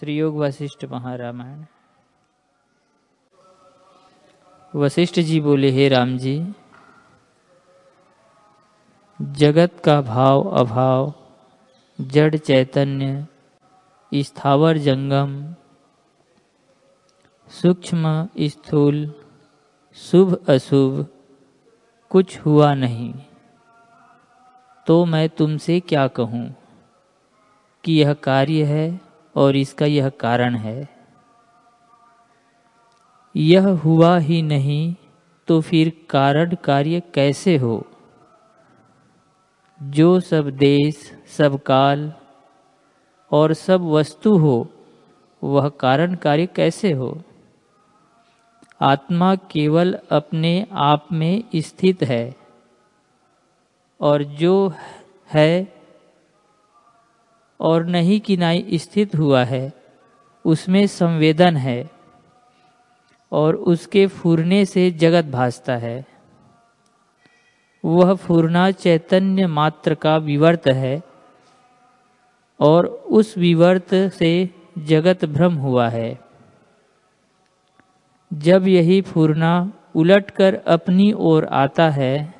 श्री योग वशिष्ठ महारामायण। वशिष्ठ जी बोले, हे राम जी, जगत का भाव अभाव, जड़ चैतन्य, स्थावर जंगम, सूक्ष्म स्थूल, शुभ अशुभ, कुछ हुआ नहीं। तो मैं तुमसे क्या कहूँ कि यह कार्य है और इसका यह कारण है। यह हुआ ही नहीं तो फिर कारण कार्य कैसे हो? जो सब देश, सब काल और सब वस्तु हो, वह कारण कार्य कैसे हो? आत्मा केवल अपने आप में स्थित है और जो है और नहीं किनाई स्थित हुआ है। उसमें संवेदन है और उसके फूरने से जगत भासता है। वह फूरना चैतन्य मात्र का विवर्त है और उस विवर्त से जगत भ्रम हुआ है। जब यही फूरना उलटकर अपनी ओर आता है,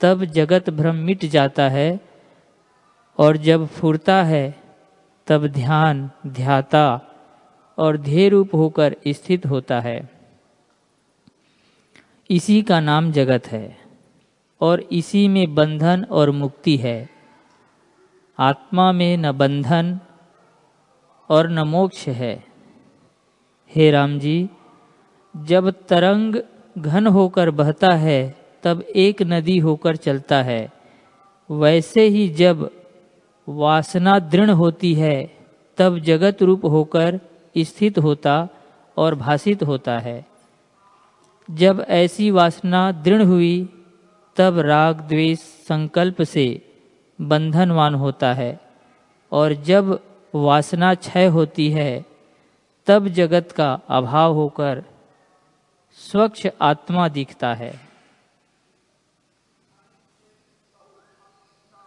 तब जगत भ्रम मिट जाता है और जब फुरता है, तब ध्यान ध्याता और ध्येय रूप होकर स्थित होता है। इसी का नाम जगत है और इसी में बंधन और मुक्ति है। आत्मा में न बंधन और न मोक्ष है। हे राम जी, जब तरंग घन होकर बहता है, तब एक नदी होकर चलता है। वैसे ही जब वासना दृढ़ होती है, तब जगत रूप होकर स्थित होता और भाषित होता है। जब ऐसी वासना दृढ़ हुई, तब राग द्वेष संकल्प से बंधनवान होता है, और जब वासना क्षय होती है, तब जगत का अभाव होकर स्वच्छ आत्मा दिखता है।